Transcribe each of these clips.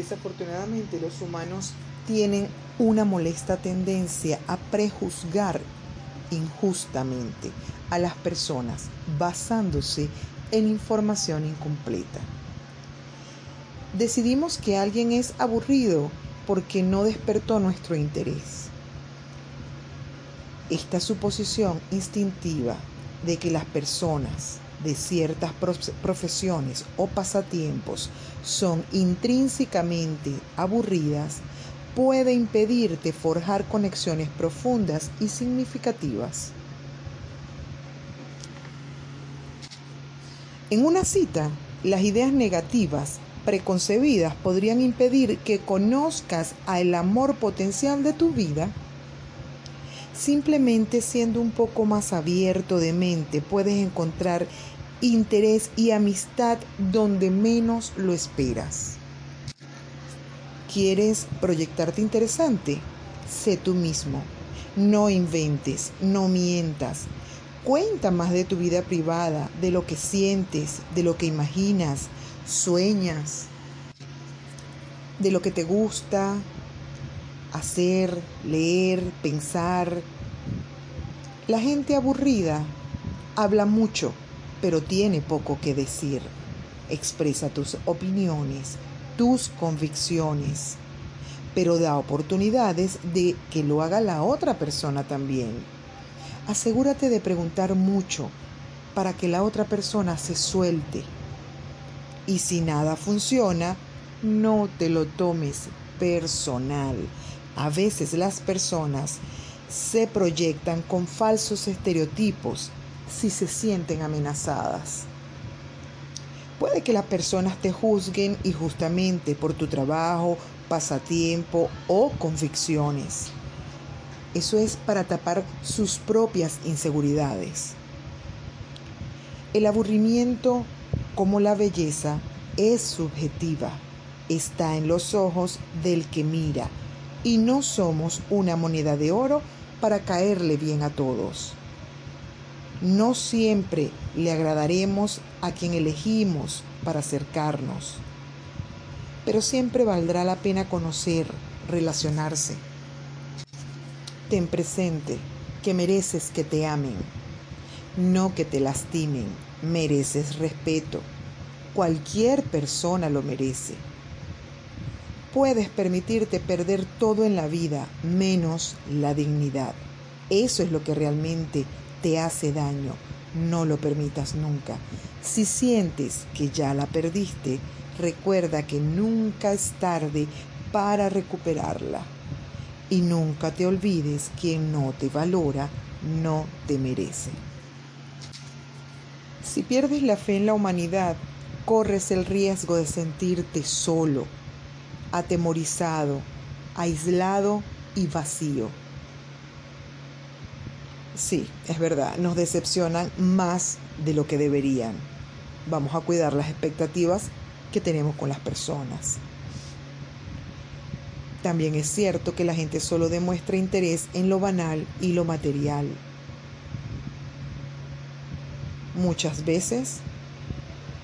Desafortunadamente los humanos tienen una molesta tendencia a prejuzgar injustamente a las personas basándose en información incompleta. Decidimos que alguien es aburrido porque no despertó nuestro interés. Esta suposición instintiva de que las personas de ciertas profesiones o pasatiempos son intrínsecamente aburridas puede impedirte forjar conexiones profundas y significativas. En una cita, las ideas negativas preconcebidas podrían impedir que conozcas al amor potencial de tu vida. Simplemente siendo un poco más abierto de mente puedes encontrar interés y amistad donde menos lo esperas. ¿Quieres proyectarte interesante? Sé tú mismo. No inventes, no mientas. Cuenta más de tu vida privada, de lo que sientes, de lo que imaginas, sueñas, de lo que te gusta hacer, leer, pensar. La gente aburrida habla mucho, pero tiene poco que decir. Expresa tus opiniones, tus convicciones, pero da oportunidades de que lo haga la otra persona también. Asegúrate de preguntar mucho para que la otra persona se suelte. Y si nada funciona, no te lo tomes personal. A veces las personas se proyectan con falsos estereotipos si se sienten amenazadas. Puede que las personas te juzguen injustamente por tu trabajo, pasatiempo o convicciones. Eso es para tapar sus propias inseguridades. El aburrimiento, como la belleza, es subjetiva. Está en los ojos del que mira y no somos una moneda de oro para caerle bien a todos. No siempre le agradaremos a quien elegimos para acercarnos, pero siempre valdrá la pena conocer, relacionarse. Ten presente que mereces que te amen, no que te lastimen, mereces respeto. Cualquier persona lo merece. Puedes permitirte perder todo en la vida, menos la dignidad. Eso es lo que realmente te hace daño. No lo permitas nunca. Si sientes que ya la perdiste, recuerda que nunca es tarde para recuperarla. Y nunca te olvides quien no te valora, no te merece. Si pierdes la fe en la humanidad, corres el riesgo de sentirte solo, atemorizado, aislado y vacío. Sí, es verdad, nos decepcionan más de lo que deberían. Vamos a cuidar las expectativas que tenemos con las personas. También es cierto que la gente solo demuestra interés en lo banal y lo material. Muchas veces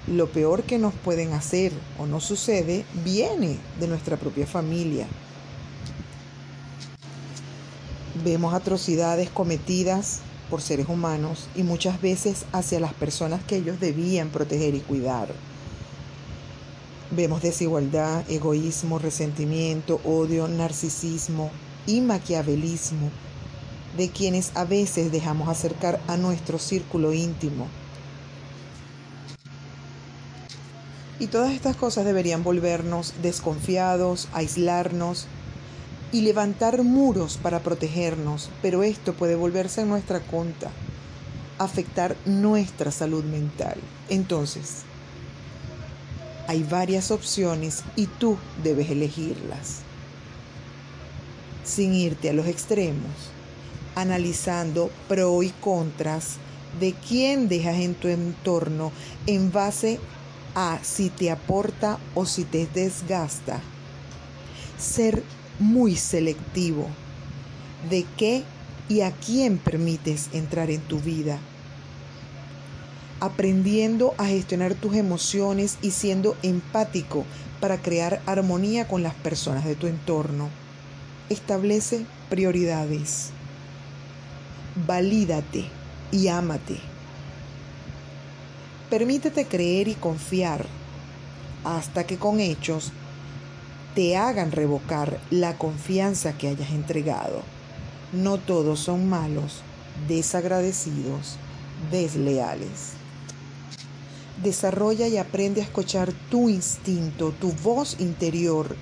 lo peor que nos pueden hacer o no sucede viene de nuestra propia familia. Vemos atrocidades cometidas por seres humanos y muchas veces hacia las personas que ellos debían proteger y cuidar. Vemos desigualdad, egoísmo, resentimiento, odio, narcisismo y maquiavelismo de quienes a veces dejamos acercar a nuestro círculo íntimo. Y todas estas cosas deberían volvernos desconfiados, aislarnos y levantar muros para protegernos, pero esto puede volverse en nuestra contra, afectar nuestra salud mental. Entonces, hay varias opciones y tú debes elegirlas. Sin irte a los extremos, analizando pro y contras de quién dejas en tu entorno en base a si te aporta o si te desgasta. Ser muy selectivo de qué y a quién permites entrar en tu vida. aprendiendo a gestionar tus emociones y siendo empático para crear armonía con las personas de tu entorno. Establece prioridades. Valídate y ámate. Permítete creer y confiar hasta que con hechos te hagan revocar la confianza que hayas entregado. No todos son malos, desagradecidos, desleales. Desarrolla y aprende a escuchar tu instinto, tu voz interior.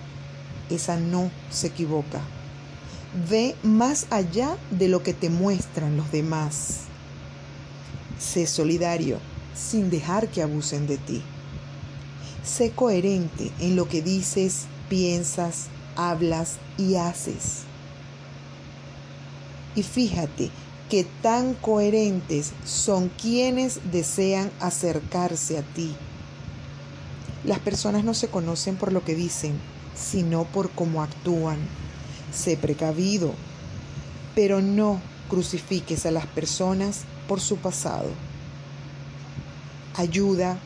Esa no se equivoca. Ve más allá de lo que te muestran los demás. Sé solidario sin dejar que abusen de ti. Sé coherente en lo que dices, piensas, hablas y haces. Y fíjate que tan coherentes son quienes desean acercarse a ti. Las personas no se conocen por lo que dicen, sino por cómo actúan. Sé precavido, pero no crucifiques a las personas por su pasado. Ayuda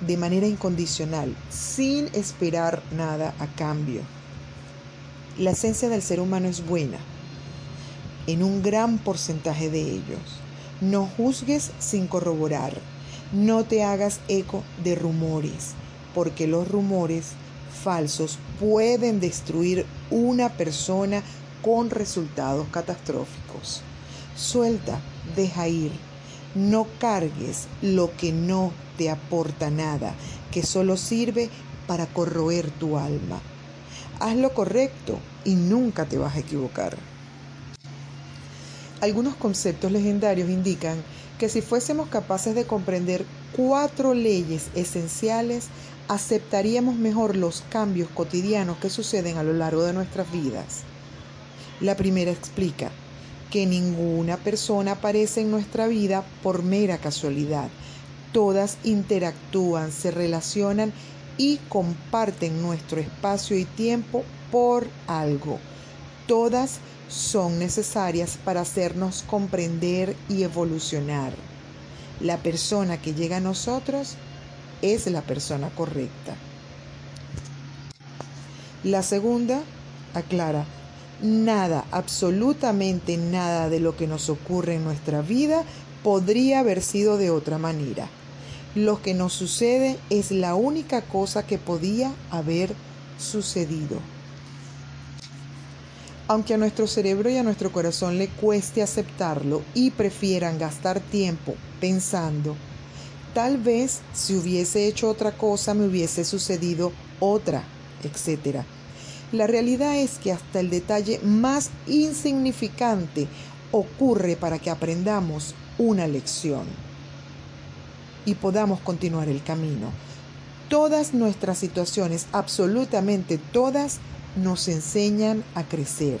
de manera incondicional, sin esperar nada a cambio. La esencia del ser humano es buena, en un gran porcentaje de ellos. No juzgues sin corroborar. No te hagas eco de rumores, porque los rumores falsos pueden destruir una persona con resultados catastróficos. Suelta, deja ir. No cargues lo que no te aporta nada, que solo sirve para corroer tu alma. Haz lo correcto y nunca te vas a equivocar. Algunos conceptos legendarios indican que si fuésemos capaces de comprender cuatro leyes esenciales, aceptaríamos mejor los cambios cotidianos que suceden a lo largo de nuestras vidas. La primera explica que ninguna persona aparece en nuestra vida por mera casualidad. Todas interactúan, se relacionan y comparten nuestro espacio y tiempo por algo. Todas son necesarias para hacernos comprender y evolucionar. La persona que llega a nosotros es la persona correcta. La segunda aclara, nada, absolutamente nada de lo que nos ocurre en nuestra vida podría haber sido de otra manera. Lo que nos sucede es la única cosa que podía haber sucedido. Aunque a nuestro cerebro y a nuestro corazón le cueste aceptarlo y prefieran gastar tiempo pensando, tal vez si hubiese hecho otra cosa me hubiese sucedido otra, etc. La realidad es que hasta el detalle más insignificante ocurre para que aprendamos una lección y podamos continuar el camino. Todas nuestras situaciones, absolutamente todas, nos enseñan a crecer.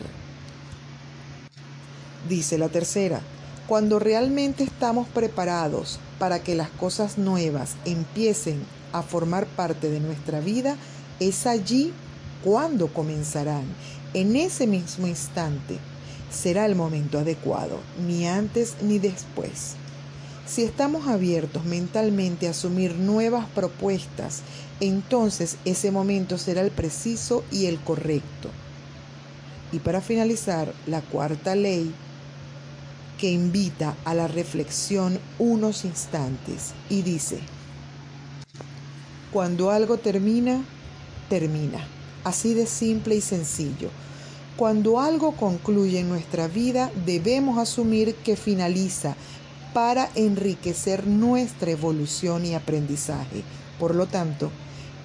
Dice la tercera, cuando realmente estamos preparados para que las cosas nuevas empiecen a formar parte de nuestra vida, es allí cuando comenzarán. En ese mismo instante será el momento adecuado, ni antes ni después. Si estamos abiertos mentalmente a asumir nuevas propuestas, entonces ese momento será el preciso y el correcto. Y para finalizar, la cuarta ley que invita a la reflexión unos instantes y dice, cuando algo termina, termina. Así de simple y sencillo. Cuando algo concluye en nuestra vida, debemos asumir que finaliza para enriquecer nuestra evolución y aprendizaje. Por lo tanto,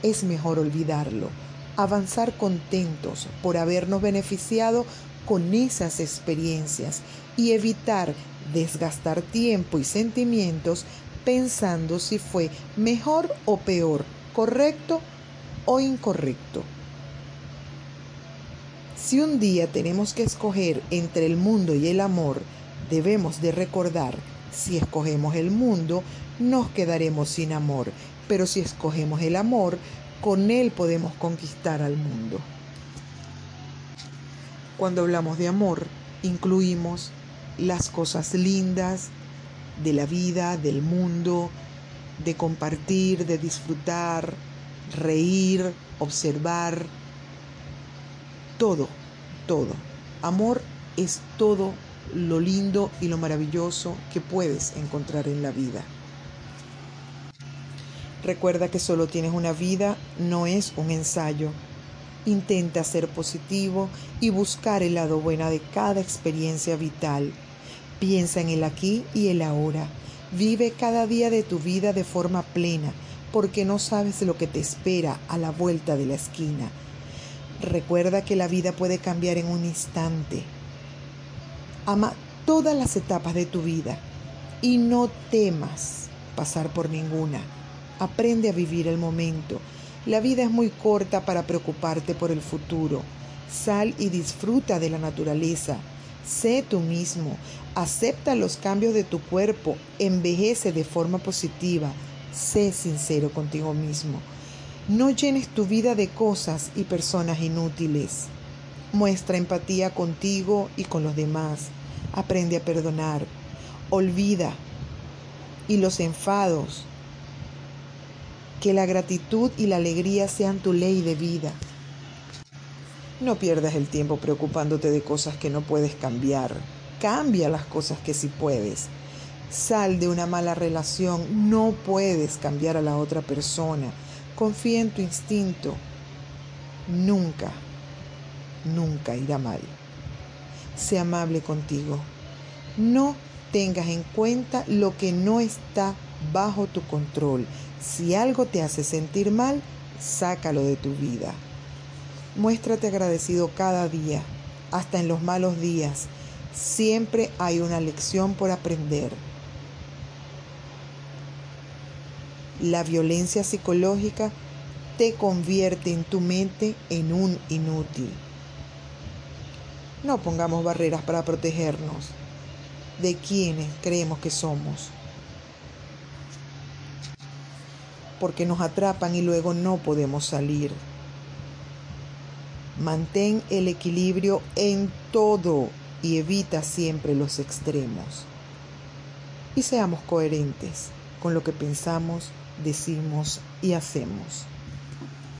es mejor olvidarlo, avanzar contentos por habernos beneficiado con esas experiencias y evitar desgastar tiempo y sentimientos pensando si fue mejor o peor, correcto o incorrecto. Si un día tenemos que escoger entre el mundo y el amor, debemos de recordar si escogemos el mundo, nos quedaremos sin amor, pero si escogemos el amor, con él podemos conquistar al mundo. Cuando hablamos de amor, incluimos las cosas lindas de la vida, del mundo, de compartir, de disfrutar, reír, observar, todo, todo. Amor es todo lo lindo y lo maravilloso que puedes encontrar en la vida. Recuerda que solo tienes una vida, no es un ensayo. Intenta ser positivo y buscar el lado bueno de cada experiencia vital. Piensa en el aquí y el ahora. Vive cada día de tu vida de forma plena, porque no sabes lo que te espera a la vuelta de la esquina. Recuerda que la vida puede cambiar en un instante. Ama todas las etapas de tu vida y no temas pasar por ninguna. Aprende a vivir el momento. La vida es muy corta para preocuparte por el futuro. Sal y disfruta de la naturaleza. Sé tú mismo. Acepta los cambios de tu cuerpo. Envejece de forma positiva. Sé sincero contigo mismo. No llenes tu vida de cosas y personas inútiles. Muestra empatía contigo y con los demás. Aprende a perdonar. Olvida. Y los enfados. Que la gratitud y la alegría sean tu ley de vida. No pierdas el tiempo preocupándote de cosas que no puedes cambiar. Cambia las cosas que sí puedes. Sal de una mala relación. No puedes cambiar a la otra persona. Confía en tu instinto. Nunca nunca irá mal. Sé amable contigo. No tengas en cuenta lo que no está bajo tu control. Si algo te hace sentir mal, sácalo de tu vida. Muéstrate agradecido cada día, hasta en los malos días. Siempre hay una lección por aprender. La violencia psicológica te convierte en tu mente en un inútil. No pongamos barreras para protegernos de quienes creemos que somos. Porque nos atrapan y luego no podemos salir. Mantén el equilibrio en todo y evita siempre los extremos. Y seamos coherentes con lo que pensamos, decimos y hacemos.